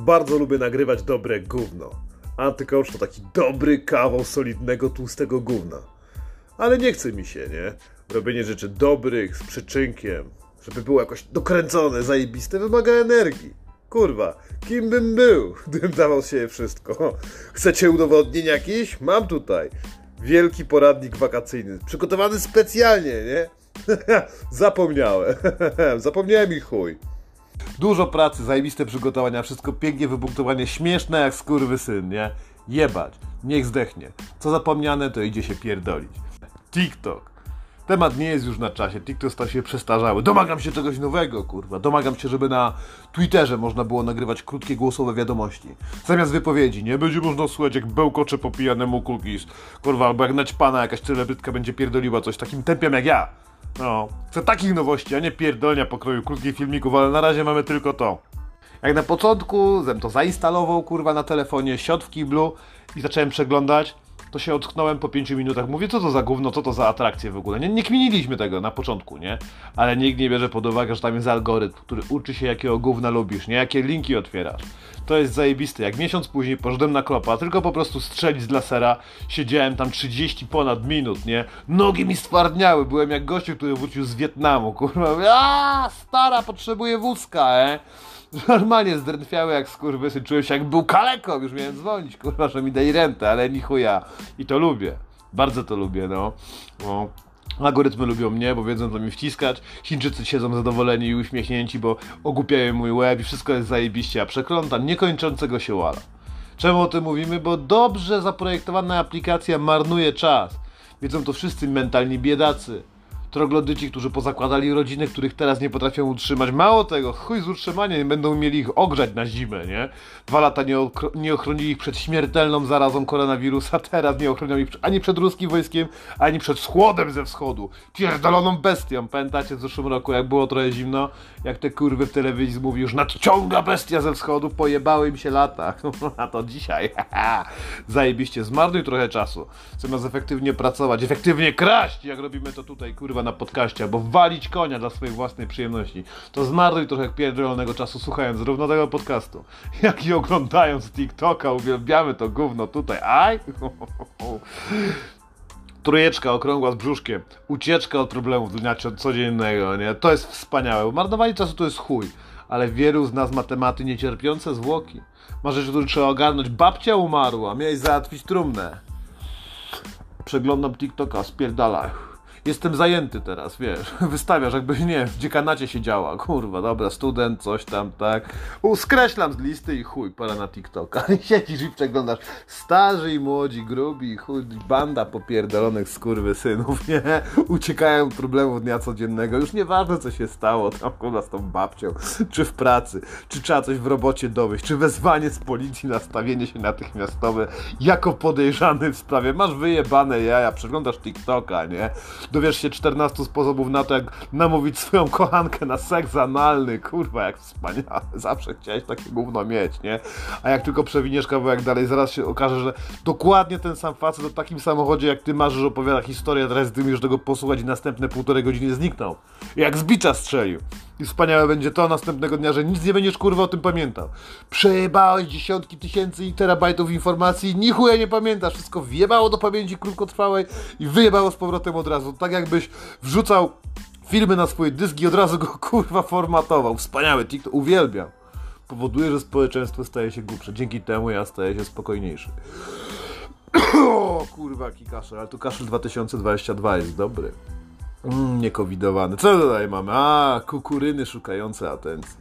Bardzo lubię nagrywać dobre gówno. Antycoach to taki dobry kawał solidnego, tłustego gówna. Ale nie chce mi się, nie? Robienie rzeczy dobrych, z przyczynkiem, żeby było jakoś dokręcone, zajebiste, wymaga energii. Kurwa, kim bym był, gdybym dawał się wszystko? Chcecie udowodnień jakiś? Mam tutaj. Wielki poradnik wakacyjny, przygotowany specjalnie, nie? Zapomniałem. Zapomniałem i chuj. Dużo pracy, zajebiste przygotowania, wszystko pięknie wypunktowanie, śmieszne jak syn, nie? Jebać, niech zdechnie. Co zapomniane, to idzie się pierdolić. TikTok. Temat nie jest już na czasie, TikTok stał się przestarzały. Domagam się czegoś nowego, kurwa. Domagam się, żeby na Twitterze można było nagrywać krótkie głosowe wiadomości. Zamiast wypowiedzi, nie? Będzie można słuchać jak bełkocze po pijanemu cookies. Kurwa, albo jak naćpana jakaś celebrytka będzie pierdoliła coś takim tempiem jak ja. No, chcę takich nowości, a nie pierdolnia pokroju krótkich filmików, ale na razie mamy tylko to. Jak na początku, zem to zainstalował, kurwa, na telefonie, siot w kiblu i zacząłem przeglądać, to się ocknąłem po 5 minutach. Mówię, co to za gówno, co to za atrakcje w ogóle. Nie, nie kminiliśmy tego na początku, nie? Ale nikt nie bierze pod uwagę, że tam jest algorytm, który uczy się, jakiego gówna lubisz, nie? Jakie linki otwierasz. To jest zajebiste. Jak miesiąc później poszedłem na klopa, tylko po prostu strzelić z lasera, siedziałem tam 30 ponad minut, nie? Nogi mi stwardniały, byłem jak gościu, który wrócił z Wietnamu, kurwa. A, stara, potrzebuje wózka, e? Normalnie zdrętwiały jak skurwysy, czułem się jak był kaleką, już miałem dzwonić, kurwa, że mi daj rentę, ale ni chuja. I to lubię. Bardzo to lubię, no. no. Algorytmy lubią mnie, bo wiedzą, co mi wciskać. Chińczycy siedzą zadowoleni i uśmiechnięci, bo ogłupiają mój łeb i wszystko jest zajebiście, a przeklątam niekończącego się łala. Czemu o tym mówimy? Bo dobrze zaprojektowana aplikacja marnuje czas. Wiedzą to wszyscy mentalni biedacy troglodyci, którzy pozakładali rodziny, których teraz nie potrafią utrzymać. Mało tego, chuj z utrzymaniem, będą mieli ich ogrzać na zimę, nie? Dwa lata nie, nie ochronili ich przed śmiertelną zarazą koronawirusa, teraz nie ochronią ich ani przed ruskim wojskiem, ani przed schłodem ze wschodu. Pierdoloną bestią. Pamiętacie w zeszłym roku, jak było trochę zimno? Jak te kurwy w telewizji mówił, już nadciąga bestia ze wschodu, pojebały im się lata. A to dzisiaj, zajebiście, zmarnuj trochę czasu. Zamiast efektywnie pracować, efektywnie kraść, jak robimy to tutaj, kurwa, na podcaście, albo walić konia dla swojej własnej przyjemności, to zmarnuj trochę pierdolonego czasu słuchając zarówno tego podcastu, jak i oglądając TikToka. Uwielbiamy to gówno tutaj. Aj! Trójeczka okrągła z brzuszkiem. Ucieczka od problemów dnia codziennego, nie? To jest wspaniałe. Marnowanie czasu to jest chuj. Ale wielu z nas ma tematy niecierpiące zwłoki. Ma rzeczy, które trzeba ogarnąć. Babcia umarła, miałeś załatwić trumnę. Przeglądam TikToka, spierdalaj jestem zajęty teraz, wiesz, wystawiasz jakbyś, nie, w dziekanacie siedziała, kurwa, dobra, student, coś tam, tak, skreślam z listy i chuj, pora na TikToka, i siedzisz i przeglądasz. Starzy i młodzi, grubi, chuj, banda popierdolonych synów, nie, uciekają problemów dnia codziennego, już nieważne co się stało tam, kurwa, z tą babcią, czy w pracy, czy trzeba coś w robocie dowieść, czy wezwanie z policji, nastawienie się natychmiastowe jako podejrzany w sprawie, masz wyjebane jaja, przeglądasz TikToka, nie, dowiesz się 14 sposobów na to, jak namówić swoją kochankę na seks analny. Kurwa, jak wspaniale. Zawsze chciałeś takie gówno mieć, nie? A jak tylko przewiniesz kawałek dalej, zaraz się okaże, że dokładnie ten sam facet o takim samochodzie, jak ty marzysz, opowiada historię, teraz ty już tego posłuchać i następne półtorej godziny zniknął. Jak z bicza strzelił. I wspaniałe będzie to następnego dnia, że nic nie będziesz kurwa o tym pamiętał. Przejebałeś dziesiątki tysięcy i terabajtów informacji, ni chuja nie pamiętasz. Wszystko wjebało do pamięci krótkotrwałej i wyjebało z powrotem od razu. Tak jakbyś wrzucał filmy na swoje dyski i od razu go kurwa formatował. Wspaniały TikTok, uwielbiam. Powoduje, że społeczeństwo staje się głupsze. Dzięki temu ja staję się spokojniejszy. o kurwa, jaki kaszel, ale tu kaszel 2022 jest dobry. Mm, niekowidowany. Co tutaj mamy? A, kukuryny szukające atencji.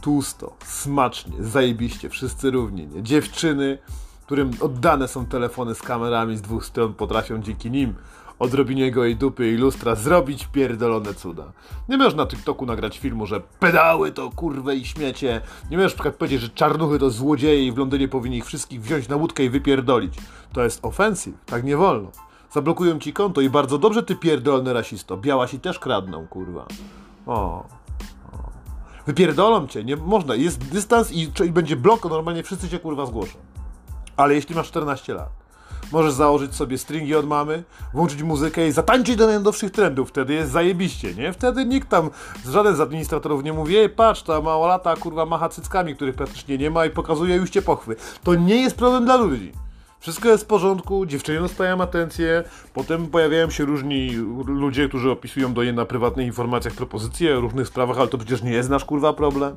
Tłusto, smacznie, zajebiście, wszyscy równi, nie? Dziewczyny, którym oddane są telefony z kamerami z dwóch stron, potrafią dzięki nim odrobinie gołej dupy i lustra zrobić pierdolone cuda. Nie możesz na TikToku nagrać filmu, że pedały to kurwe i śmiecie. Nie możesz powiedzieć, że czarnuchy to złodzieje i w Londynie powinni ich wszystkich wziąć na łódkę i wypierdolić. To jest ofensyw, tak nie wolno zablokują ci konto i bardzo dobrze ty pierdolny rasisto. Białasi też kradną, kurwa. O. o. Wypierdolą cię, nie można. Jest dystans i, i będzie blok, normalnie wszyscy cię kurwa zgłoszą. Ale jeśli masz 14 lat, Możesz założyć sobie stringi od mamy, włączyć muzykę i zatańczyć do najnowszych trendów. Wtedy jest zajebiście, nie? Wtedy nikt tam, żaden z administratorów nie mówi, ej, patrz, ta małolata kurwa macha cyckami, których praktycznie nie ma i pokazuje już cię pochwy. To nie jest problem dla ludzi. Wszystko jest w porządku, dziewczyny dostają atencję, potem pojawiają się różni ludzie, którzy opisują do niej na prywatnych informacjach propozycje o różnych sprawach, ale to przecież nie jest nasz kurwa problem.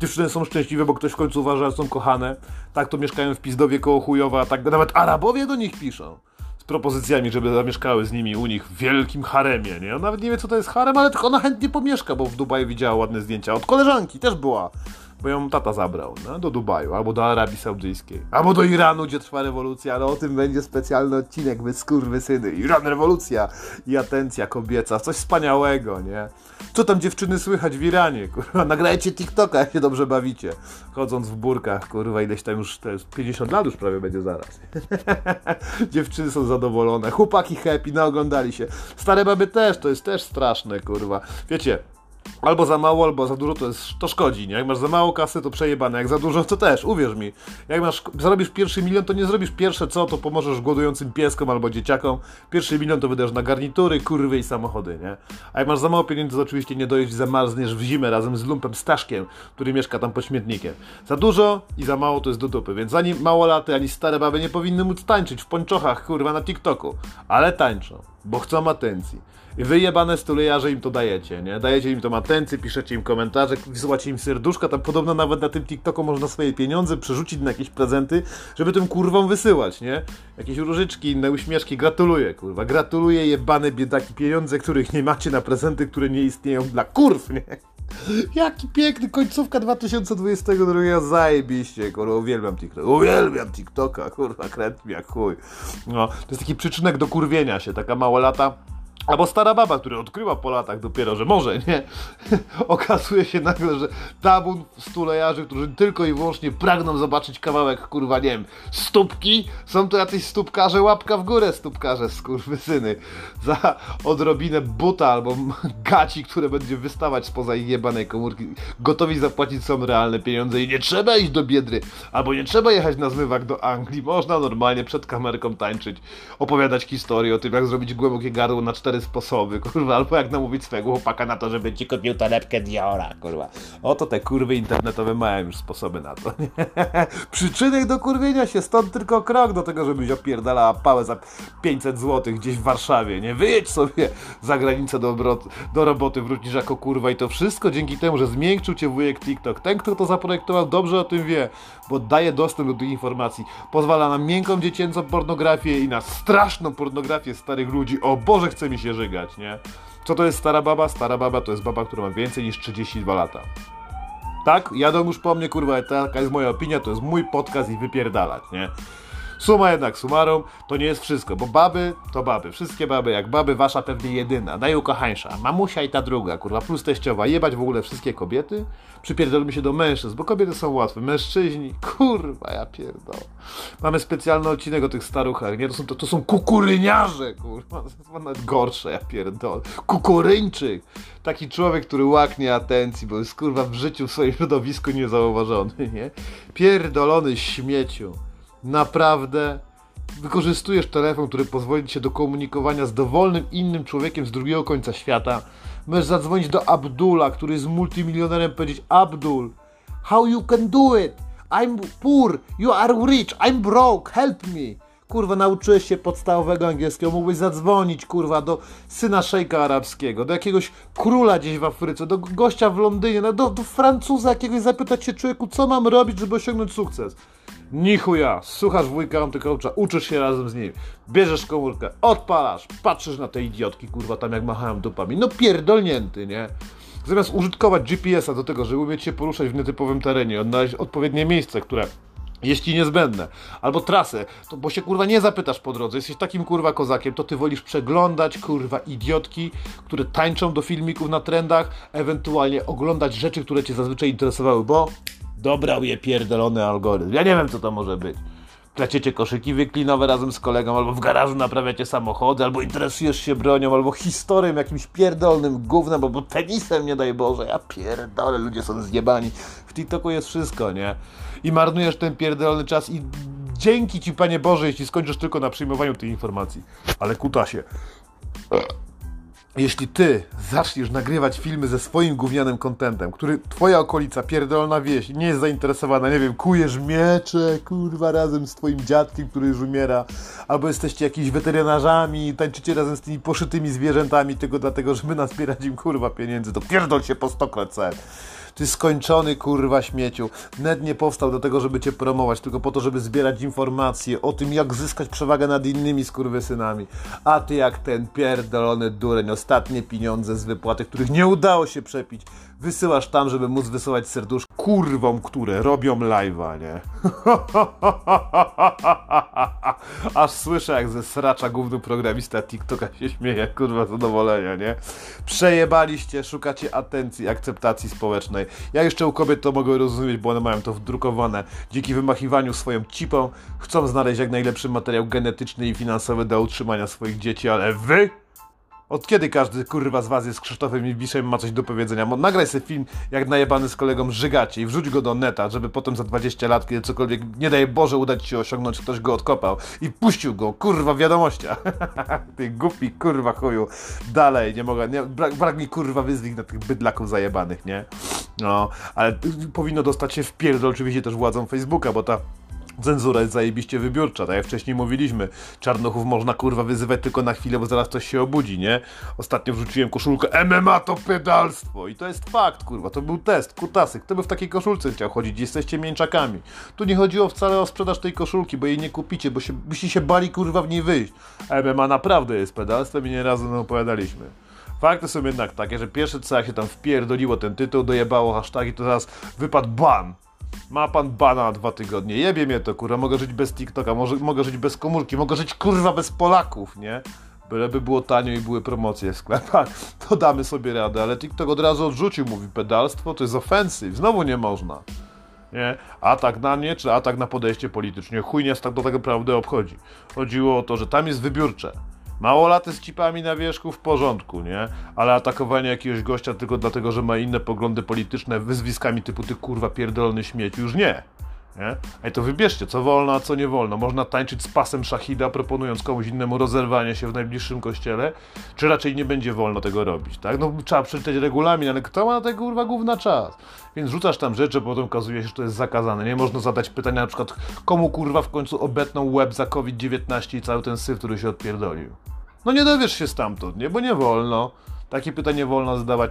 Dziewczyny są szczęśliwe, bo ktoś w końcu uważa, że są kochane. Tak to mieszkają w Pizdowie koło Chujowa, tak nawet Arabowie do nich piszą. Z propozycjami, żeby zamieszkały z nimi u nich w wielkim haremie, nie? Nawet nie wie, co to jest harem, ale tylko ona chętnie pomieszka, bo w Dubaju widziała ładne zdjęcia. Od koleżanki też była bo ją tata zabrał no, do Dubaju, albo do Arabii Saudyjskiej, albo do Iranu, gdzie trwa rewolucja, ale o tym będzie specjalny odcinek, my skurwysyny. Iran, rewolucja i atencja kobieca, coś wspaniałego, nie? Co tam dziewczyny słychać w Iranie, kurwa, nagrajcie TikToka, jak się dobrze bawicie, chodząc w burkach, kurwa, ileś tam już, to jest 50 lat już prawie będzie zaraz. dziewczyny są zadowolone, chłopaki happy, naoglądali się. Stare baby też, to jest też straszne, kurwa. Wiecie, albo za mało, albo za dużo to, jest, to szkodzi, nie? Jak masz za mało kasy, to przejebane, jak za dużo, to też, uwierz mi. Jak masz, zarobisz pierwszy milion, to nie zrobisz pierwsze co, to pomożesz głodującym pieskom albo dzieciakom. Pierwszy milion to wydasz na garnitury, kurwy i samochody, nie? A jak masz za mało pieniędzy, to oczywiście nie dojeść, zamarzniesz w zimę razem z lumpem Staszkiem, który mieszka tam pod śmietnikiem. Za dużo i za mało to jest do dupy, więc ani małolaty, ani stare baby nie powinny móc tańczyć w pończochach, kurwa, na TikToku. Ale tańczą, bo chcą atencji. Wyjebane stulejarze im to dajecie, nie? Dajecie im to atencję, piszecie im komentarze, wysyłacie im serduszka, tam podobno nawet na tym TikToku można swoje pieniądze przerzucić na jakieś prezenty, żeby tym kurwom wysyłać, nie? Jakieś różyczki, inne uśmieszki, gratuluję, kurwa, gratuluję jebane biedaki. Pieniądze, których nie macie na prezenty, które nie istnieją dla kurw, nie? Jaki piękny, końcówka 2022, zajebiście, kurwa, uwielbiam TikTok, uwielbiam TikToka, kurwa, kręt jak chuj. No, to jest taki przyczynek do kurwienia się, taka mała lata Albo stara baba, która odkryła po latach dopiero, że może, nie? Okazuje się nagle, że tabun stulejarzy, którzy tylko i wyłącznie pragną zobaczyć kawałek, kurwa, nie wiem, stópki, są to jacyś stópkarze, łapka w górę stópkarze, syny za odrobinę buta albo gaci, które będzie wystawać spoza ich jebanej komórki. Gotowi zapłacić są realne pieniądze i nie trzeba iść do Biedry, albo nie trzeba jechać na zmywak do Anglii. Można normalnie przed kamerką tańczyć, opowiadać historię o tym, jak zrobić głębokie gardło na cztery sposoby, kurwa, albo jak namówić swojego chłopaka na to, żeby ci kupił torebkę Diora, kurwa. Oto te kurwy internetowe mają już sposoby na to? Przyczynek do kurwienia się, stąd tylko krok do tego, żebyś opierdalała pałę za 500 zł gdzieś w Warszawie, nie? Wyjedź sobie za granicę do, do roboty, wrócisz jako kurwa i to wszystko dzięki temu, że zmiękczył cię wujek TikTok. Ten, kto to zaprojektował, dobrze o tym wie, bo daje dostęp do tych informacji. Pozwala na miękką dziecięcą pornografię i na straszną pornografię starych ludzi. O Boże, chce mi się żygać, nie? Co to jest stara baba? Stara baba to jest baba, która ma więcej niż 32 lata. Tak? Jadą już po mnie, kurwa, taka jest moja opinia, to jest mój podcast i wypierdalać, nie? Suma jednak summarum, to nie jest wszystko, bo baby to baby. Wszystkie baby jak baby, wasza pewnie jedyna, najukochańsza. Mamusia i ta druga, kurwa, plus teściowa. Jebać w ogóle wszystkie kobiety? Przypierdolmy się do mężczyzn, bo kobiety są łatwe. Mężczyźni, kurwa, ja pierdolę. Mamy specjalny odcinek o tych staruchach, nie? To są, to, to są kukuryniarze, kurwa. To jest nawet gorsze, ja pierdolę. Kukuryńczyk. Taki człowiek, który łaknie atencji, bo jest, kurwa, w życiu w swoim środowisku niezauważony, nie? Pierdolony śmieciu naprawdę wykorzystujesz telefon, który pozwoli ci się do komunikowania z dowolnym innym człowiekiem z drugiego końca świata, możesz zadzwonić do Abdula, który jest multimilionerem, powiedzieć Abdul, how you can do it? I'm poor, you are rich, I'm broke, help me. Kurwa, nauczyłeś się podstawowego angielskiego, mógłbyś zadzwonić, kurwa, do syna szejka arabskiego, do jakiegoś króla gdzieś w Afryce, do gościa w Londynie, no, do, do Francuza jakiegoś zapytać się człowieku, co mam robić, żeby osiągnąć sukces. Nichuja, słuchasz wujka antycoacha, uczysz się razem z nim, bierzesz komórkę, odpalasz, patrzysz na te idiotki, kurwa, tam jak machają dupami, no pierdolnięty, nie? Zamiast użytkować GPS-a do tego, żeby umieć się poruszać w nietypowym terenie, odnaleźć odpowiednie miejsce, które jeśli niezbędne, albo trasę, to bo się kurwa nie zapytasz po drodze, jesteś takim kurwa kozakiem, to ty wolisz przeglądać kurwa idiotki, które tańczą do filmików na trendach, ewentualnie oglądać rzeczy, które cię zazwyczaj interesowały, bo dobrał je pierdolony algorytm. Ja nie wiem, co to może być. Pleciecie koszyki wyklinowe razem z kolegą, albo w garażu naprawiacie samochody, albo interesujesz się bronią, albo historią, jakimś pierdolnym gównem, albo tenisem, nie daj Boże. Ja pierdolę, ludzie są zjebani. W TikToku jest wszystko, nie? I marnujesz ten pierdolny czas i Dzięki ci, Panie Boże, jeśli skończysz tylko na przyjmowaniu tej informacji. Ale kutasie. Jeśli ty zaczniesz nagrywać filmy ze swoim gównianym kontentem, który twoja okolica, pierdolona wieś, nie jest zainteresowana, nie wiem, kujesz miecze, kurwa, razem z twoim dziadkiem, który już umiera, albo jesteście jakimiś weterynarzami, tańczycie razem z tymi poszytymi zwierzętami, tylko dlatego, żeby nazbierać im, kurwa, pieniędzy, to pierdol się po stokroć cel. Ty skończony kurwa śmieciu. Net nie powstał do tego, żeby cię promować, tylko po to, żeby zbierać informacje o tym, jak zyskać przewagę nad innymi skurwysynami. A ty jak ten pierdolony dureń, ostatnie pieniądze z wypłaty, których nie udało się przepić, wysyłasz tam, żeby móc wysyłać serduszko kurwom, które robią live'a, nie? Aż słyszę, jak ze sracza główny programista TikToka się śmieje, kurwa, zadowolenia, nie? Przejebaliście, szukacie atencji, akceptacji społecznej. Ja jeszcze u kobiet to mogę rozumieć, bo one mają to wdrukowane. Dzięki wymachiwaniu swoją cipą chcą znaleźć jak najlepszy materiał genetyczny i finansowy do utrzymania swoich dzieci, ale wy... Od kiedy każdy kurwa z was jest Krzysztofem Ibiszem ma coś do powiedzenia? Nagraj sobie film, jak najebany z kolegą żygacie i wrzuć go do neta, żeby potem za 20 lat, kiedy cokolwiek, nie daj Boże, udać ci osiągnąć, ktoś go odkopał i puścił go, kurwa, w wiadomościach. Ty głupi, kurwa chuju. Dalej, nie mogę, nie, brak, brak mi kurwa wyzwik na tych bydlaków zajebanych, nie? No, ale powinno dostać się w pierdol oczywiście też władzą Facebooka, bo ta Cenzura jest zajebiście wybiórcza, tak jak wcześniej mówiliśmy. Czarnochów można kurwa wyzywać tylko na chwilę, bo zaraz coś się obudzi, nie? Ostatnio wrzuciłem koszulkę MMA to pedalstwo i to jest fakt, kurwa, to był test, kutasy. Kto by w takiej koszulce chciał chodzić? Jesteście mięczakami. Tu nie chodziło wcale o sprzedaż tej koszulki, bo jej nie kupicie, bo się, byście się bali kurwa w niej wyjść. MMA naprawdę jest pedalstwem i nieraz o opowiadaliśmy. Fakty są jednak takie, że pierwsze co jak się tam wpierdoliło ten tytuł, dojebało hashtagi, to teraz wypadł ban ma pan bana na dwa tygodnie. Jebie mnie to, kurwa. Mogę żyć bez TikToka, może, mogę żyć bez komórki, mogę żyć, kurwa, bez Polaków, nie? Byleby było tanio i były promocje w sklepach, to damy sobie radę. Ale TikTok od razu odrzucił, mówi, pedalstwo to jest ofensyw, znowu nie można. Nie? Atak na nie, czy atak na podejście politycznie. Chuj nie tak do tego prawdy obchodzi. Chodziło o to, że tam jest wybiórcze. Mało laty z cipami na wierzchu w porządku, nie? Ale atakowanie jakiegoś gościa tylko dlatego, że ma inne poglądy polityczne wyzwiskami typu ty kurwa pierdolny śmieć, już nie. Nie? Ej, to wybierzcie, co wolno, a co nie wolno. Można tańczyć z pasem szachida, proponując komuś innemu rozerwanie się w najbliższym kościele, czy raczej nie będzie wolno tego robić, tak? No trzeba przeczytać regulamin, ale kto ma na tego kurwa główna czas? Więc rzucasz tam rzeczy, potem okazuje się, że to jest zakazane. Nie można zadać pytania na przykład, komu kurwa w końcu obetną łeb za COVID-19 i cały ten syf, który się odpierdolił. No nie dowiesz się stamtąd, nie? Bo nie wolno. Takie pytanie wolno zadawać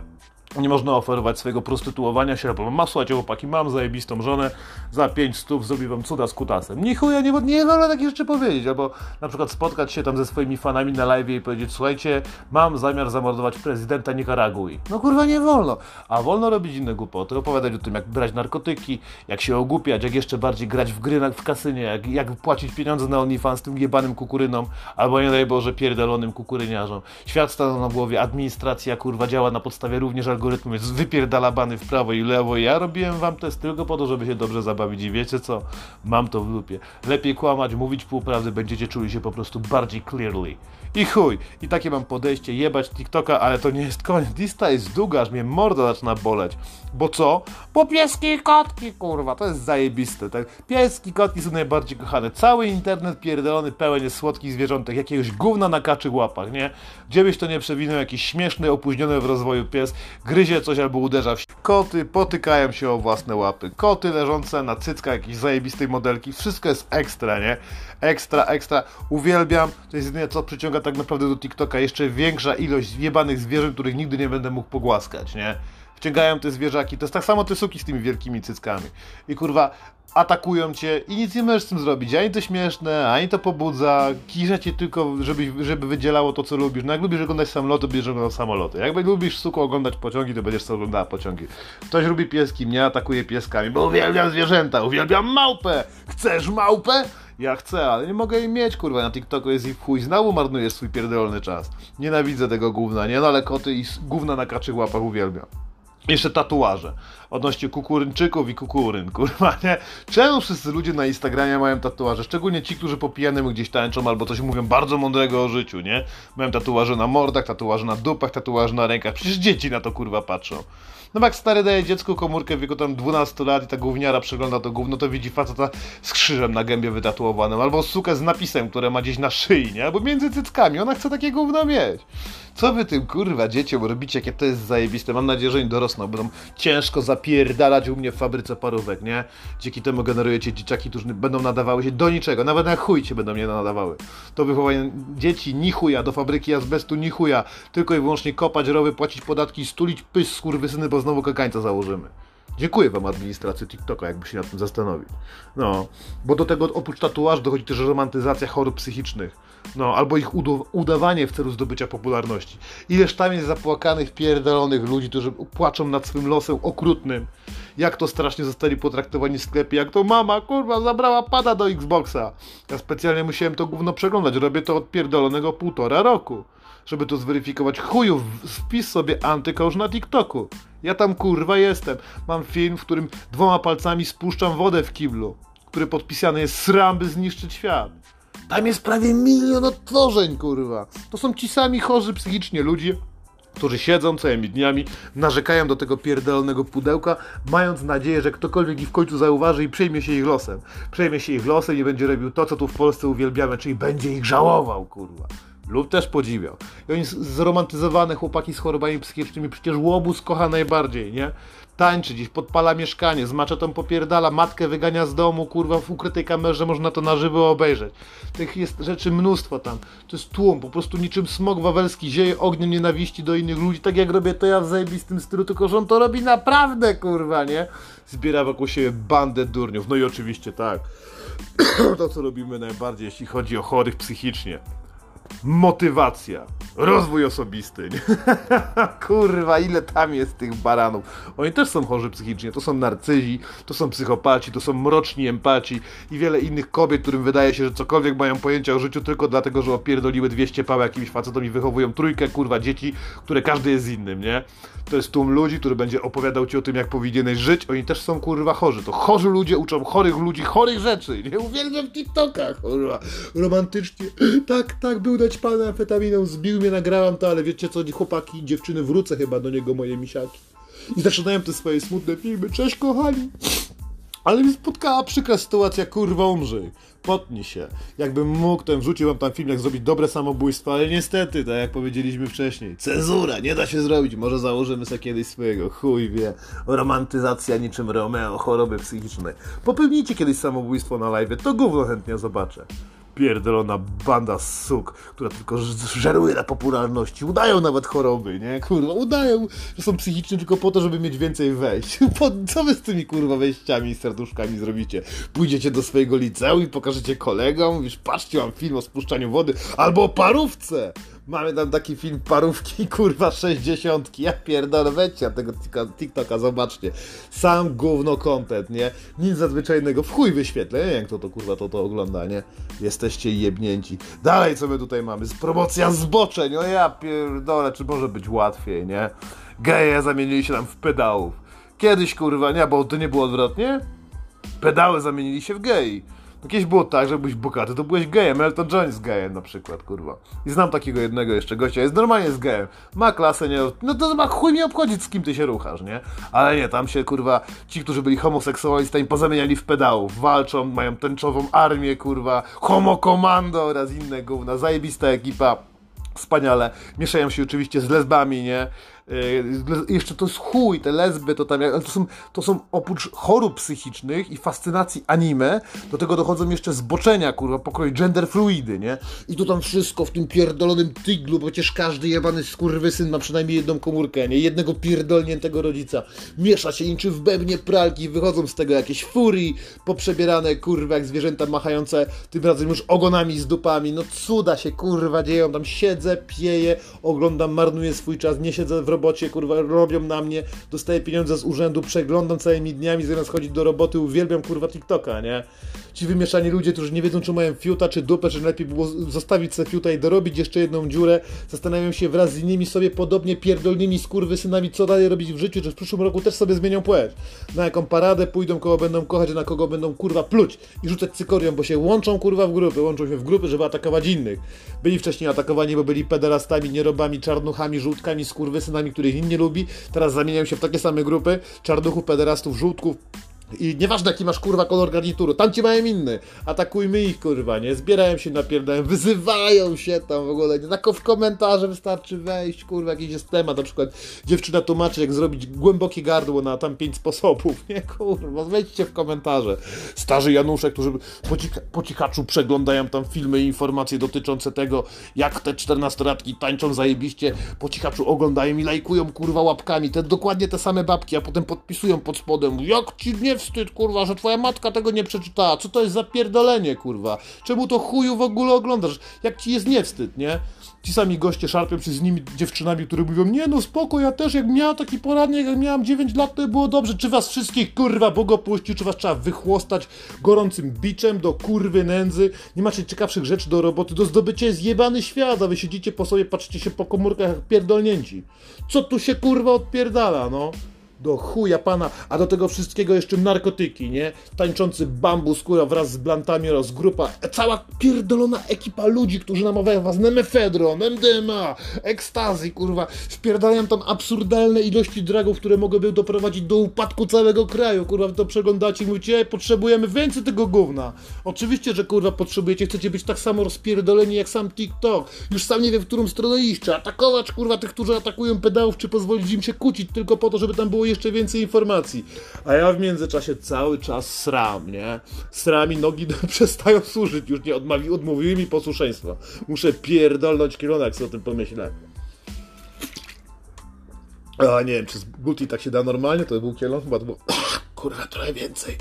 nie można oferować swojego prostytuowania się, bo mam, słuchajcie chłopaki, mam zajebistą żonę, za 5 stów zrobi wam cuda z kutasem. Nie chuja, nie, nie wolno takich rzeczy powiedzieć, albo na przykład spotkać się tam ze swoimi fanami na live i powiedzieć, słuchajcie, mam zamiar zamordować prezydenta Nikaragui. No kurwa, nie wolno. A wolno robić inne głupoty, opowiadać o tym, jak brać narkotyki, jak się ogłupiać, jak jeszcze bardziej grać w gry w kasynie, jak, jak płacić pieniądze na OnlyFans tym jebanym kukurynom, albo nie daj Boże pierdolonym kukuryniarzom. Świat stanął na głowie, administracja kurwa działa na podstawie również algorytmu jest wypierdala bany w prawo i lewo. Ja robiłem wam test tylko po to, żeby się dobrze zabawić i wiecie co? Mam to w lupie. Lepiej kłamać, mówić półprawdy, będziecie czuli się po prostu bardziej clearly. I chuj, i takie mam podejście, jebać TikToka, ale to nie jest koniec. Lista jest długa, aż mnie morda zaczyna boleć. Bo co? Bo pieski i kotki, kurwa, to jest zajebiste. Tak? Pieski kotki są najbardziej kochane. Cały internet pierdolony pełen jest słodkich zwierzątek, jakiegoś gówna na kaczych łapach, nie? Gdzie byś to nie przewinął, jakiś śmieszny, opóźniony w rozwoju pies, gryzie coś albo uderza w... Koty potykają się o własne łapy. Koty leżące na cyckach jakiejś zajebistej modelki. Wszystko jest ekstra, nie? Ekstra, ekstra. Uwielbiam. To jest jedyne, co przyciąga tak naprawdę do TikToka. Jeszcze większa ilość jebanych zwierząt, których nigdy nie będę mógł pogłaskać, nie? Wciągają te zwierzaki. To jest tak samo te suki z tymi wielkimi cyckami. I kurwa, atakują cię i nic nie możesz z tym zrobić. Ani to śmieszne, ani to pobudza. Kiże cię tylko, żeby, żeby wydzielało to, co lubisz. No jak lubisz oglądać samoloty, będziesz oglądał samoloty. Jak lubisz suko oglądać pociągi, to będziesz oglądała pociągi. Ktoś lubi pieski, mnie atakuje pieskami, bo uwielbiam zwierzęta, uwielbiam małpę. Chcesz małpę? Ja chcę, ale nie mogę jej mieć, kurwa, na TikToku jest i w chuj, znowu marnujesz swój pierdolony czas. Nienawidzę tego gówna, nie? No ale koty i gówna na kaczych łapach uwielbiam. Jeszcze tatuaże odnośnie kukurynczyków i kukuryn, kurwa, nie? Czemu wszyscy ludzie na Instagramie mają tatuaże? Szczególnie ci, którzy po gdzieś tańczą albo coś mówią bardzo mądrego o życiu, nie? Mają tatuaże na mordach, tatuaże na dupach, tatuaże na rękach. Przecież dzieci na to, kurwa, patrzą. No jak stary daje dziecku komórkę w wieku tam 12 lat i ta gówniara przegląda to gówno, to widzi faceta z krzyżem na gębie wytatuowanym, albo sukę z napisem, które ma gdzieś na szyi, nie? Albo między cyckami, ona chce takie gówno mieć. Co wy tym kurwa dzieciom robicie, jakie to jest zajebiste? Mam nadzieję, że oni dorosną, będą ciężko zapierdalać u mnie w fabryce parówek, nie? Dzięki temu generujecie dzieciaki, którzy będą nadawały się do niczego, nawet na chuj się będą nie nadawały. To wychowanie dzieci ni chuja, do fabryki azbestu ni chuja, tylko i wyłącznie kopać rowy, płacić podatki, stulić pys skurwysyny, bo znowu kakańca założymy. Dziękuję wam administracji TikToka, jakby się nad tym zastanowić. No, bo do tego oprócz tatuaż dochodzi też romantyzacja chorób psychicznych. No, albo ich udawanie w celu zdobycia popularności. Ileż tam jest zapłakanych, pierdolonych ludzi, którzy płaczą nad swym losem okrutnym. Jak to strasznie zostali potraktowani w sklepie, jak to mama, kurwa, zabrała pada do Xboxa. Ja specjalnie musiałem to gówno przeglądać, robię to od pierdolonego półtora roku żeby to zweryfikować. Chujów, wpis sobie antykosz na TikToku. Ja tam kurwa jestem. Mam film, w którym dwoma palcami spuszczam wodę w kiblu, który podpisany jest sram, by zniszczyć świat. Tam jest prawie milion odtworzeń, kurwa. To są ci sami chorzy psychicznie ludzie, którzy siedzą całymi dniami, narzekają do tego pierdolonego pudełka, mając nadzieję, że ktokolwiek ich w końcu zauważy i przejmie się ich losem. Przejmie się ich losem i będzie robił to, co tu w Polsce uwielbiamy, czyli będzie ich żałował, kurwa lub też podziwiał. I oni zromantyzowane chłopaki z chorobami psychicznymi, przecież łobuz kocha najbardziej, nie? Tańczy gdzieś, podpala mieszkanie, z maczetą popierdala, matkę wygania z domu, kurwa, w ukrytej kamerze można to na żywo obejrzeć. Tych jest rzeczy mnóstwo tam. To jest tłum, po prostu niczym smog wawelski zieje ogniem nienawiści do innych ludzi, tak jak robię to ja w zajebistym stylu, tylko że on to robi naprawdę, kurwa, nie? Zbiera wokół siebie bandę durniów. No i oczywiście tak. to, co robimy najbardziej, jeśli chodzi o chorych psychicznie motywacja, rozwój osobisty. Kurwa, ile tam jest tych baranów. Oni też są chorzy psychicznie, to są narcyzi, to są psychopaci, to są mroczni empaci i wiele innych kobiet, którym wydaje się, że cokolwiek mają pojęcia o życiu tylko dlatego, że opierdoliły 200 pał jakimś facetom i wychowują trójkę, kurwa, dzieci, które każdy jest innym, nie? To jest tłum ludzi, który będzie opowiadał ci o tym, jak powinieneś żyć. Oni też są, kurwa, chorzy. To chorzy ludzie uczą chorych ludzi chorych rzeczy, nie? Uwielbiam TikToka, kurwa. Romantycznie. Tak, tak, był dać pana amfetaminą, zbił mnie, nagrałam to, ale wiecie co, chłopaki, dziewczyny, wrócę chyba do niego, moje misiaki. I zaczynają te swoje smutne filmy. Cześć, kochani. Ale mi spotkała przykra sytuacja, kurwa umrzyj. Potnij się. Jakbym mógł, to wrzucił wam tam film, jak zrobić dobre samobójstwo, ale niestety, tak jak powiedzieliśmy wcześniej, cenzura, nie da się zrobić. Może założymy sobie kiedyś swojego, chuj wie. Romantyzacja niczym Romeo, choroby psychiczne. Popełnijcie kiedyś samobójstwo na live, to gówno chętnie zobaczę pierdolona banda suk, która tylko żeruje na popularności. Udają nawet choroby, nie? Kurwa, udają, że są psychiczni tylko po to, żeby mieć więcej wejść. Po, co wy z tymi kurwa wejściami i serduszkami zrobicie? Pójdziecie do swojego liceum i pokażecie kolegom, mówisz, patrzcie, mam film o spuszczaniu wody, albo o parówce! Mamy tam taki film parówki, kurwa, 60. Ja pierdolę, weźcie tego TikToka, zobaczcie. Sam gówno content, nie? Nic nadzwyczajnego, w chuj wyświetlę, nie wiem kto to kurwa to, to ogląda, nie? Jesteście jebnięci. Dalej, co my tutaj mamy? Promocja zboczeń, o ja pierdolę, czy może być łatwiej, nie? Geje zamienili się tam w pedałów. Kiedyś, kurwa, nie, bo to nie było odwrotnie? Pedały zamienili się w gej. Kiedyś było tak, że byłeś bogaty, to byłeś gejem. Elton John jest gejem na przykład, kurwa. I znam takiego jednego jeszcze gościa, jest normalnie z gejem. Ma klasę, nie... No to ma chuj mi obchodzić, z kim ty się ruchasz, nie? Ale nie, tam się, kurwa, ci, którzy byli homoseksualistami pozamieniali w pedałów. Walczą, mają tęczową armię, kurwa. Homo Komando oraz inne gówna. Zajebista ekipa. Wspaniale. Mieszają się oczywiście z lesbami, nie? Yy, jeszcze to jest chuj, te lesby, to tam, ale to są, to są oprócz chorób psychicznych i fascynacji anime, do tego dochodzą jeszcze zboczenia, kurwa, pokroju gender fluidy, nie? I to tam wszystko w tym pierdolonym tyglu, bo przecież każdy jebany skurwysyn ma przynajmniej jedną komórkę, nie? Jednego pierdolniętego rodzica. Miesza się niczym w pralki, wychodzą z tego jakieś furii, poprzebierane, kurwa, jak zwierzęta machające, tym razem już ogonami z dupami, no cuda się, kurwa, dzieją, tam siedzę, pieję, oglądam, marnuję swój czas, nie siedzę w robocie, kurwa, robią na mnie, dostaję pieniądze z urzędu, przeglądam całymi dniami, zamiast chodzić do roboty, uwielbiam, kurwa, TikToka, nie? Ci wymieszani ludzie, którzy nie wiedzą, czy mają fiuta, czy dupę, czy lepiej było zostawić sobie fiuta i dorobić jeszcze jedną dziurę, zastanawiam się wraz z innymi sobie podobnie pierdolnymi skurwysynami, co dalej robić w życiu, czy w przyszłym roku też sobie zmienią płeć. Na jaką paradę pójdą, kogo będą kochać, na kogo będą, kurwa, pluć i rzucać cykorią, bo się łączą, kurwa, w grupy, łączą się w grupy, żeby atakować innych. Byli wcześniej atakowani, bo byli pederastami, nierobami, czarnuchami, żółtkami, skurwysynami, których nikt nie lubi. Teraz zamieniają się w takie same grupy czarnuchów, pederastów, żółtków, i nieważne jaki masz kurwa kolor garnituru, tam ci mają inny. Atakujmy ich kurwa, nie? Zbierają się napierdałem, wyzywają się tam w ogóle. Nie? Tylko w komentarze wystarczy wejść, kurwa, jakiś jest temat. Na przykład dziewczyna tłumaczy, jak zrobić głębokie gardło na tam pięć sposobów. Nie kurwa, wejdźcie w komentarze. Starzy Janusze, którzy po, po cichaczu przeglądają tam filmy i informacje dotyczące tego, jak te czternastolatki tańczą zajebiście. Po cichaczu oglądają i lajkują kurwa łapkami. Te dokładnie te same babki, a potem podpisują pod spodem. Jak ci nie wstyd, kurwa, że twoja matka tego nie przeczytała. Co to jest za pierdolenie, kurwa? Czemu to chuju w ogóle oglądasz? Jak ci jest nie wstyd, nie? Ci sami goście szarpią się z nimi dziewczynami, które mówią, nie no spoko, ja też jak miałem taki poradnik, jak miałam 9 lat, to było dobrze. Czy was wszystkich, kurwa, Bóg opuścił? Czy was trzeba wychłostać gorącym biczem do kurwy nędzy? Nie macie ciekawszych rzeczy do roboty, do zdobycia jest jebany świat, a wy siedzicie po sobie, patrzycie się po komórkach jak pierdolnięci. Co tu się, kurwa, odpierdala, no? Do chuja pana, a do tego wszystkiego jeszcze narkotyki, nie? Tańczący bambus, kurwa, wraz z blantami oraz grupa, cała pierdolona ekipa ludzi, którzy namawiają was na mefedron, MDMA, ekstazy, kurwa, wpierdalają tam absurdalne ilości dragów, które mogłyby doprowadzić do upadku całego kraju, kurwa, to przeglądacie i mówicie, potrzebujemy więcej tego gówna. Oczywiście, że kurwa potrzebujecie, chcecie być tak samo rozpierdoleni jak sam TikTok. Już sam nie wiem, w którą stronę iść, czy atakować, kurwa, tych, którzy atakują pedałów, czy pozwolić im się kłócić tylko po to, żeby tam było jeszcze więcej informacji. A ja w międzyczasie cały czas sram, nie? Sram i nogi przestają służyć, już nie odmawi, odmówiły mi posłuszeństwa. Muszę pierdolnąć kierunek, sobie o tym pomyślę. A nie wiem, czy z Guti tak się da normalnie, to był kielon, chyba to było kurwa, trochę więcej.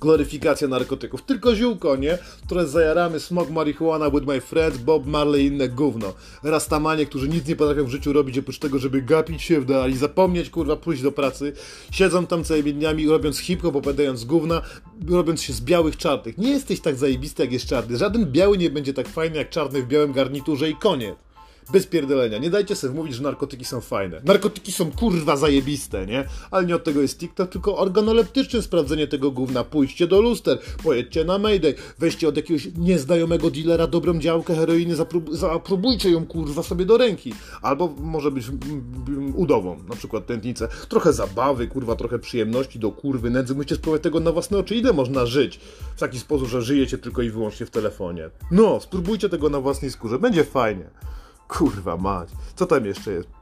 Gloryfikacja narkotyków. Tylko ziółko, nie? Które zajaramy smog marihuana with my friends, Bob Marley i inne gówno. Rastamanie, którzy nic nie potrafią w życiu robić, oprócz tego, żeby gapić się w dali, zapomnieć, kurwa, pójść do pracy. Siedzą tam całymi dniami, robiąc hip-hop, opowiadając gówna, robiąc się z białych czarnych. Nie jesteś tak zajebisty, jak jest czarny. Żaden biały nie będzie tak fajny, jak czarny w białym garniturze i koniec. Bez pierdolenia. Nie dajcie sobie mówić, że narkotyki są fajne. Narkotyki są kurwa zajebiste, nie? Ale nie od tego jest TikTok, tylko organoleptyczne sprawdzenie tego gówna. Pójście do luster, pojedźcie na Mayday, weźcie od jakiegoś nieznajomego dealera dobrą działkę heroiny, zaprób zapróbujcie ją kurwa sobie do ręki. Albo może być udową, na przykład tętnicę. Trochę zabawy, kurwa, trochę przyjemności do kurwy nędzy. Musicie spróbować tego na własne oczy. Ile można żyć w taki sposób, że żyjecie tylko i wyłącznie w telefonie? No, spróbujcie tego na własnej skórze. Będzie fajnie. Kurwa mać. Co tam jeszcze jest?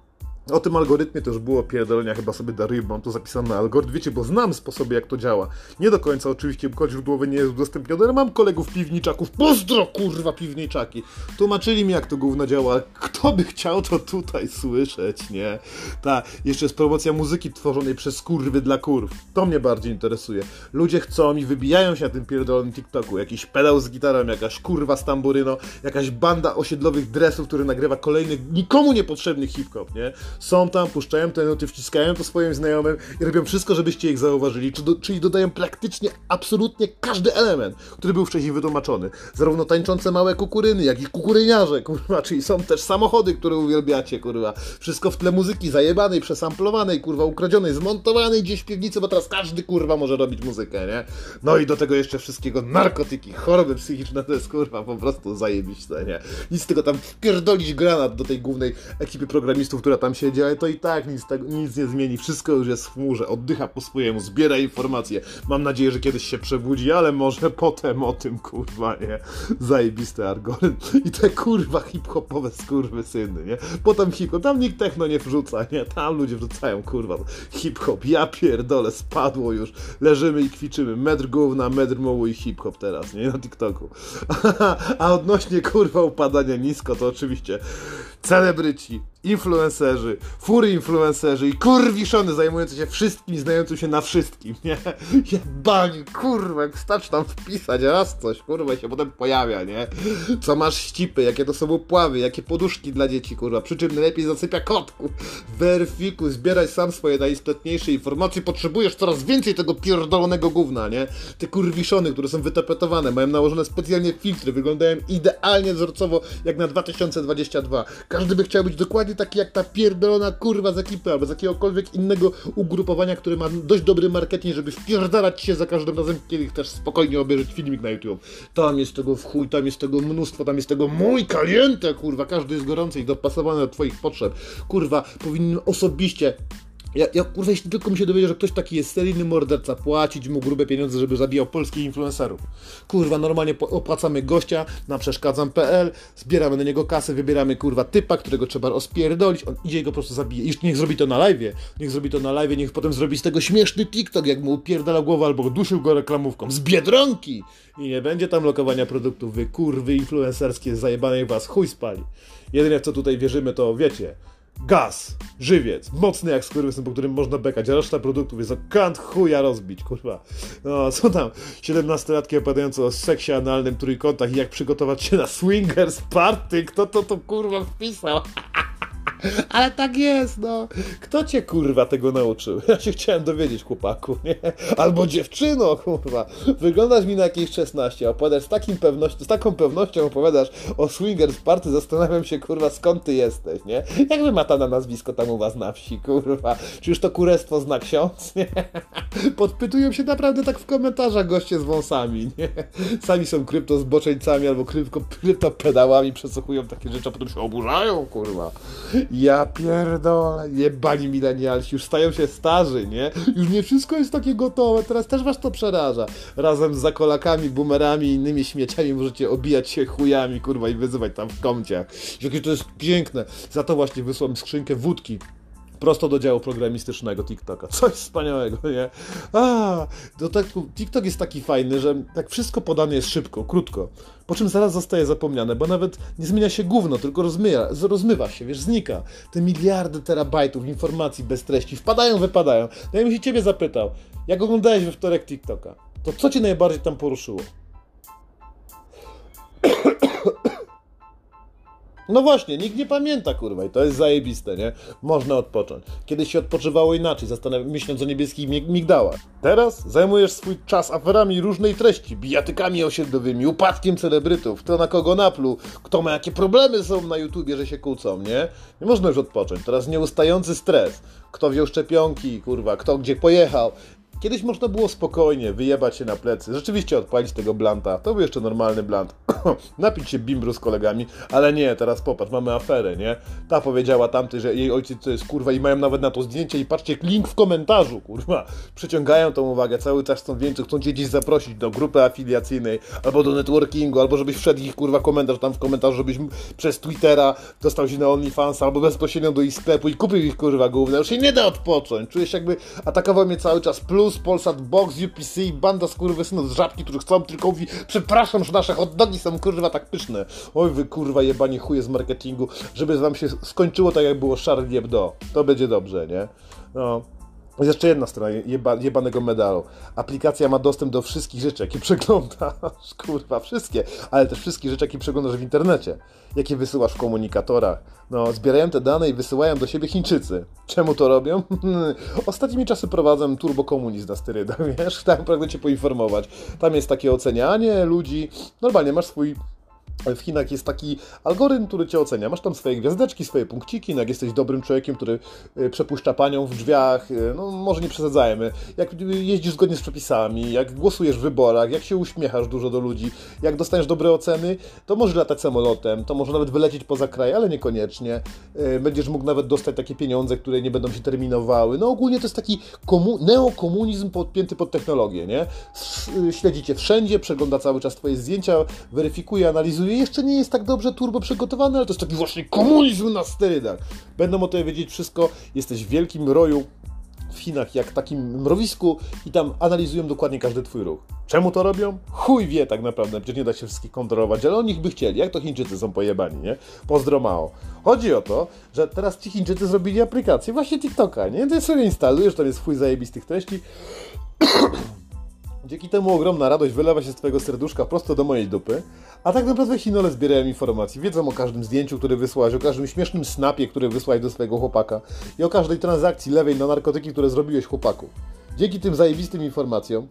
O tym algorytmie to już było pierdolenia, chyba sobie bo mam tu zapisane algorytm, wiecie, bo znam sposoby jak to działa. Nie do końca oczywiście, kod źródłowy nie jest udostępniony, ale mam kolegów piwniczaków, pozdro kurwa piwniczaki, tłumaczyli mi jak to gówno działa, kto by chciał to tutaj słyszeć, nie? Ta, jeszcze jest promocja muzyki tworzonej przez kurwy dla kurw, to mnie bardziej interesuje. Ludzie chcą i wybijają się na tym pierdolonym TikToku, jakiś pedał z gitarą, jakaś kurwa z tamburyno, jakaś banda osiedlowych dresów, który nagrywa kolejny, nikomu niepotrzebny hip-hop, nie? Są tam, puszczają te nuty, wciskają to swoim znajomym i robią wszystko, żebyście ich zauważyli, czyli dodają praktycznie absolutnie każdy element, który był wcześniej wytłumaczony. Zarówno tańczące małe kukuryny, jak i kukuryniarze, kurwa, czyli są też samochody, które uwielbiacie, kurwa. Wszystko w tle muzyki zajebanej, przesamplowanej, kurwa, ukradzionej, zmontowanej gdzieś w piwnicy, bo teraz każdy, kurwa, może robić muzykę, nie? No i do tego jeszcze wszystkiego narkotyki, choroby psychiczne, to jest, kurwa, po prostu zajebiście, nie? Nic tego tam wpierdolić granat do tej głównej ekipy programistów, która tam siedzi, ale to i tak nic, tego, nic nie zmieni. Wszystko już jest w chmurze, oddycha po swojemu, zbiera informacje. Mam nadzieję, że kiedyś się przebudzi, ale może potem o tym, kurwa, nie? Zajebisty algorytm. I te kurwa hip-hopowe syny, nie? Potem hip-hop, tam nikt techno nie wrzuca, nie? Tam ludzie wrzucają, kurwa, hip-hop. Ja pierdolę, spadło już. Leżymy i kwiczymy. Metr gówna, metr mołu i hip-hop teraz, nie? Na TikToku. A odnośnie, kurwa, upadania nisko, to oczywiście celebryci influencerzy, fury influencerzy i kurwiszony zajmujący się wszystkim, znający się na wszystkim, nie? Jebani, kurwa, jak starczy tam wpisać raz coś, kurwa, się potem pojawia, nie? Co masz ścipy, jakie to są upławy, jakie poduszki dla dzieci, kurwa, przy czym najlepiej zasypia kotku. Weryfikuj, zbieraj sam swoje najistotniejsze informacje, potrzebujesz coraz więcej tego pierdolonego gówna, nie? Te kurwiszony, które są wytapetowane, mają nałożone specjalnie filtry, wyglądają idealnie wzorcowo jak na 2022. Każdy by chciał być dokładnie taki jak ta pierdolona kurwa z ekipy albo z jakiegokolwiek innego ugrupowania, które ma dość dobry marketing, żeby wpierdalać się za każdym razem, kiedy chcesz spokojnie obejrzeć filmik na YouTube. Tam jest tego w chuj, tam jest tego mnóstwo, tam jest tego mój kaliente, kurwa, każdy jest gorący i dopasowany do twoich potrzeb. Kurwa, powinien osobiście ja, ja kurwa, jeśli tylko mi się dowiedział, że ktoś taki jest seryjny morderca, płacić mu grube pieniądze, żeby zabijał polskich influencerów. Kurwa, normalnie opłacamy gościa na przeszkadzam.pl, zbieramy na niego kasę, wybieramy kurwa typa, którego trzeba rozpierdolić, on idzie i go po prostu zabije. I niech zrobi to na live, niech zrobi to na live, niech potem zrobi z tego śmieszny TikTok, jak mu upierdala głowę albo dusił go reklamówką. Z Biedronki! I nie będzie tam lokowania produktów, wy kurwy influencerskie, zajebanej was chuj spali. Jedyne w co tutaj wierzymy to, wiecie, gaz, żywiec, mocny jak skurwysyn, po którym można bekać, a reszta produktów jest o kant chuja rozbić, kurwa. No, co tam, 17-latki opowiadające o seksie analnym, trójkątach i jak przygotować się na swingers party, kto to to kurwa wpisał? Ale tak jest, no. Kto cię kurwa tego nauczył? Ja się chciałem dowiedzieć, chłopaku, nie? Albo dziewczyno, kurwa. Wyglądasz mi na jakieś 16, opowiadasz z, takim pewnością, z taką pewnością opowiadasz o swingers party, zastanawiam się, kurwa, skąd ty jesteś, nie? Jak wy ma na nazwisko tam u was na wsi, kurwa? Czy już to kurestwo zna ksiądz, nie? Podpytują się naprawdę tak w komentarzach goście z wąsami, nie? Sami są kryptozboczeńcami albo krypto, kryptopedałami, przesłuchują takie rzeczy, a potem się oburzają, kurwa. Ja pierdolę, jebani milenialsi, już stają się starzy, nie? Już nie wszystko jest takie gotowe, teraz też was to przeraża. Razem z zakolakami, boomerami i innymi śmieciami możecie obijać się chujami, kurwa, i wyzywać tam w kąciach. Jakie to jest piękne. Za to właśnie wysłałem skrzynkę wódki prosto do działu programistycznego TikToka. Coś wspaniałego, nie? A, do tak, TikTok jest taki fajny, że tak wszystko podane jest szybko, krótko, po czym zaraz zostaje zapomniane, bo nawet nie zmienia się gówno, tylko rozmywa, rozmywa się, wiesz, znika. Te miliardy terabajtów informacji bez treści wpadają, wypadają. No ja bym się ciebie zapytał, jak oglądałeś we wtorek TikToka, to co cię najbardziej tam poruszyło? No właśnie, nikt nie pamięta, kurwa, i to jest zajebiste, nie? Można odpocząć. Kiedyś się odpoczywało inaczej, myśląc o niebieskich migdałach. Teraz zajmujesz swój czas aferami różnej treści, bijatykami osiedlowymi, upadkiem celebrytów, kto na kogo napluł, kto ma jakie problemy są na YouTubie, że się kłócą, nie? Nie można już odpocząć. Teraz nieustający stres. Kto wziął szczepionki, kurwa, kto gdzie pojechał. Kiedyś można było spokojnie wyjebać się na plecy, rzeczywiście odpalić tego blanta, to był jeszcze normalny blant, napić się bimbru z kolegami, ale nie, teraz popatrz, mamy aferę, nie? Ta powiedziała tamty, że jej ojciec to jest kurwa i mają nawet na to zdjęcie i patrzcie, link w komentarzu, kurwa. Przyciągają tą uwagę, cały czas chcą więcej, chcą cię gdzieś zaprosić do grupy afiliacyjnej, albo do networkingu, albo żebyś wszedł ich kurwa komentarz tam w komentarzu, żebyś przez Twittera dostał się na OnlyFans, albo bezpośrednio do ich sklepu i kupił ich kurwa główne. Już się nie da odpocząć, czujesz jakby atakował mnie cały czas plus Plus, Polsat Box, UPC i banda skurwysynów z żabki, których chcą tylko mówi przepraszam, że nasze hot dogi są kurwa tak pyszne. Oj wy kurwa jebanie chuje z marketingu, żeby wam się skończyło tak jak było Charlie Hebdo. To będzie dobrze, nie? No. Jeszcze jedna strona jeba, jebanego medalu. Aplikacja ma dostęp do wszystkich rzeczy, jakie przeglądasz, kurwa, wszystkie, ale też wszystkie rzeczy, jakie przeglądasz w internecie, jakie wysyłasz w komunikatorach. No, zbierają te dane i wysyłają do siebie Chińczycy. Czemu to robią? Ostatnimi czasy prowadzę turbokomunizm na sterydach, wiesz? Tam pragnę Cię poinformować. Tam jest takie ocenianie ludzi. Normalnie masz swój w Chinach jest taki algorytm, który cię ocenia. Masz tam swoje gwiazdeczki, swoje punkciki, no jak jesteś dobrym człowiekiem, który y, przepuszcza panią w drzwiach, y, no może nie przesadzajmy, jak jeździsz zgodnie z przepisami, jak głosujesz w wyborach, jak się uśmiechasz dużo do ludzi, jak dostaniesz dobre oceny, to możesz latać samolotem, to może nawet wylecieć poza kraj, ale niekoniecznie. Y, będziesz mógł nawet dostać takie pieniądze, które nie będą się terminowały. No ogólnie to jest taki komu neokomunizm podpięty pod technologię, nie? Śledzicie wszędzie, przegląda cały czas twoje zdjęcia, weryfikuje, analizuje jeszcze nie jest tak dobrze turbo przygotowany, ale to jest taki właśnie komunizm na sterydach. Będą o tobie wiedzieć wszystko, jesteś w wielkim roju w Chinach, jak takim mrowisku i tam analizują dokładnie każdy twój ruch. Czemu to robią? Chuj wie tak naprawdę, przecież nie da się wszystkich kontrolować, ale oni by chcieli, jak to Chińczycy są pojebani, nie? Pozdro mało. Chodzi o to, że teraz ci Chińczycy zrobili aplikację właśnie TikToka, nie? Ty sobie instalujesz, tam jest chuj zajebistych treści. Dzięki temu ogromna radość wylewa się z twojego serduszka prosto do mojej dupy, a tak naprawdę Chinole zbierają informacje, wiedzą o każdym zdjęciu, które wysłałeś, o każdym śmiesznym snapie, który wysłałeś do swojego chłopaka i o każdej transakcji lewej na narkotyki, które zrobiłeś chłopaku. Dzięki tym zajebistym informacjom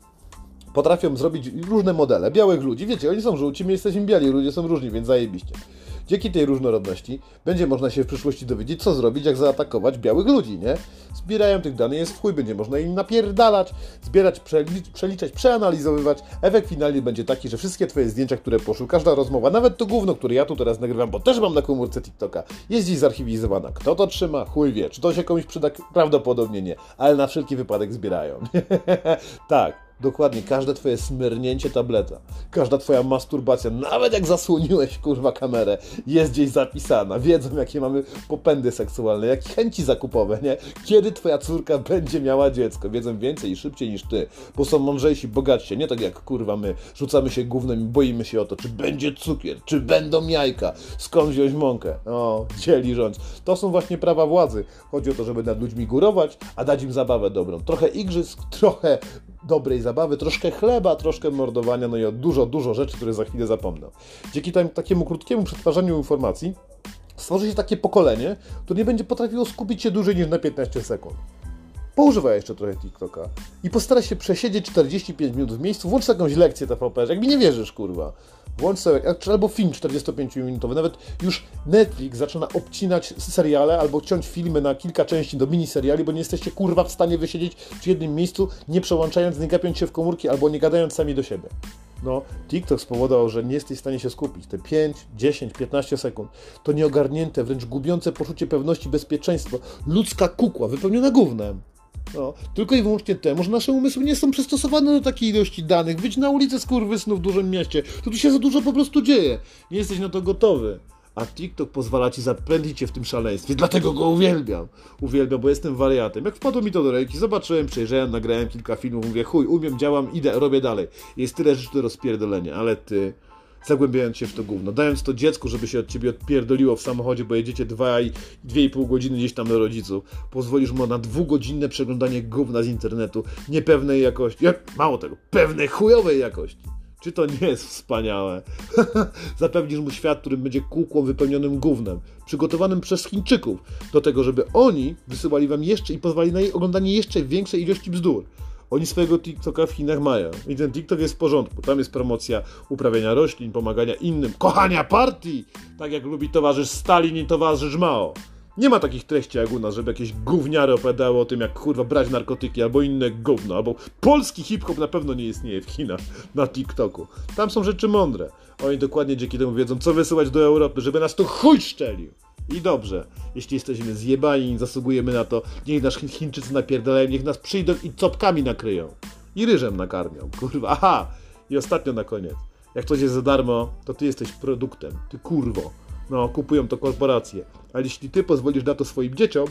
potrafią zrobić różne modele białych ludzi. Wiecie, oni są żółci, my jesteśmy biali, ludzie są różni, więc zajebiście. Dzięki tej różnorodności będzie można się w przyszłości dowiedzieć, co zrobić, jak zaatakować białych ludzi, nie? Zbierają tych danych, jest w chuj, będzie można im napierdalać, zbierać, przelicz, przeliczać, przeanalizowywać. Efekt finalny będzie taki, że wszystkie twoje zdjęcia, które poszły, każda rozmowa, nawet to gówno, które ja tu teraz nagrywam, bo też mam na komórce TikToka, jest dziś zarchiwizowana. Kto to trzyma? Chuj wie. Czy to się komuś przyda? Prawdopodobnie nie, ale na wszelki wypadek zbierają. tak. Dokładnie, każde twoje smyrnięcie tableta, każda twoja masturbacja, nawet jak zasłoniłeś kurwa kamerę, jest gdzieś zapisana. Wiedzą, jakie mamy popędy seksualne, jak chęci zakupowe, nie? Kiedy twoja córka będzie miała dziecko. Wiedzą więcej i szybciej niż ty, bo są mądrzejsi, bogatsi, nie tak jak kurwa my. Rzucamy się gównem i boimy się o to, czy będzie cukier, czy będą jajka, skąd wziąć mąkę. O, dzieli rząd. To są właśnie prawa władzy. Chodzi o to, żeby nad ludźmi górować, a dać im zabawę dobrą. Trochę igrzysk, trochę dobrej zabawy, troszkę chleba, troszkę mordowania, no i o dużo, dużo rzeczy, które za chwilę zapomnę. Dzięki tam, takiemu krótkiemu przetwarzaniu informacji stworzy się takie pokolenie, które nie będzie potrafiło skupić się dłużej niż na 15 sekund. Poużywaj jeszcze trochę TikToka i postaraj się przesiedzieć 45 minut w miejscu, włącz jakąś lekcję TVP, jak mi nie wierzysz, kurwa. Włącz sobie, albo film 45-minutowy. Nawet już Netflix zaczyna obcinać seriale albo ciąć filmy na kilka części do miniseriali, bo nie jesteście kurwa w stanie wysiedzieć w jednym miejscu, nie przełączając, nie gapiąc się w komórki albo nie gadając sami do siebie. No, TikTok spowodował, że nie jesteś w stanie się skupić. Te 5, 10, 15 sekund to nieogarnięte, wręcz gubiące poczucie pewności, bezpieczeństwo. Ludzka kukła wypełniona gównem. No, tylko i wyłącznie temu, że nasze umysły nie są przystosowane do takiej ilości danych. Być na ulicy skurwysnu w dużym mieście, to tu się za dużo po prostu dzieje. Nie jesteś na to gotowy. A TikTok pozwala ci zapędzić się w tym szaleństwie, dlatego go uwielbiam. Uwielbiam, bo jestem wariatem. Jak wpadło mi to do ręki, zobaczyłem, przejrzałem, nagrałem kilka filmów, mówię, chuj, umiem, działam, idę, robię dalej. Jest tyle rzeczy do rozpierdolenia, ale ty zagłębiając się w to gówno, dając to dziecku, żeby się od ciebie odpierdoliło w samochodzie, bo jedziecie 2,5 godziny gdzieś tam do rodziców, pozwolisz mu na dwugodzinne przeglądanie gówna z internetu, niepewnej jakości, mało tego, pewnej chujowej jakości. Czy to nie jest wspaniałe? Zapewnisz mu świat, którym będzie kółkło wypełnionym gównem, przygotowanym przez Chińczyków, do tego, żeby oni wysyłali wam jeszcze i pozwali na jej oglądanie jeszcze większej ilości bzdur. Oni swojego TikToka w Chinach mają. I ten TikTok jest w porządku. Tam jest promocja uprawiania roślin, pomagania innym, kochania partii! Tak jak lubi towarzysz Stalin i towarzysz Mao. Nie ma takich treści jak u nas, żeby jakieś gówniary opowiadały o tym, jak kurwa brać narkotyki albo inne gówno, albo polski hip-hop na pewno nie istnieje w Chinach na TikToku. Tam są rzeczy mądre. Oni dokładnie dzięki temu wiedzą, co wysyłać do Europy, żeby nas tu chuj szczelił. I dobrze, jeśli jesteśmy zjebani i zasługujemy na to, niech nas Chińczycy napierdalają, niech nas przyjdą i copkami nakryją. I ryżem nakarmią, kurwa. Aha! I ostatnio na koniec. Jak coś jest za darmo, to ty jesteś produktem. Ty kurwo. No, kupują to korporacje. Ale jeśli ty pozwolisz na to swoim dzieciom,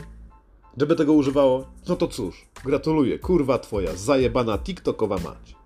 żeby tego używało, no to cóż, gratuluję, kurwa twoja zajebana TikTokowa mać.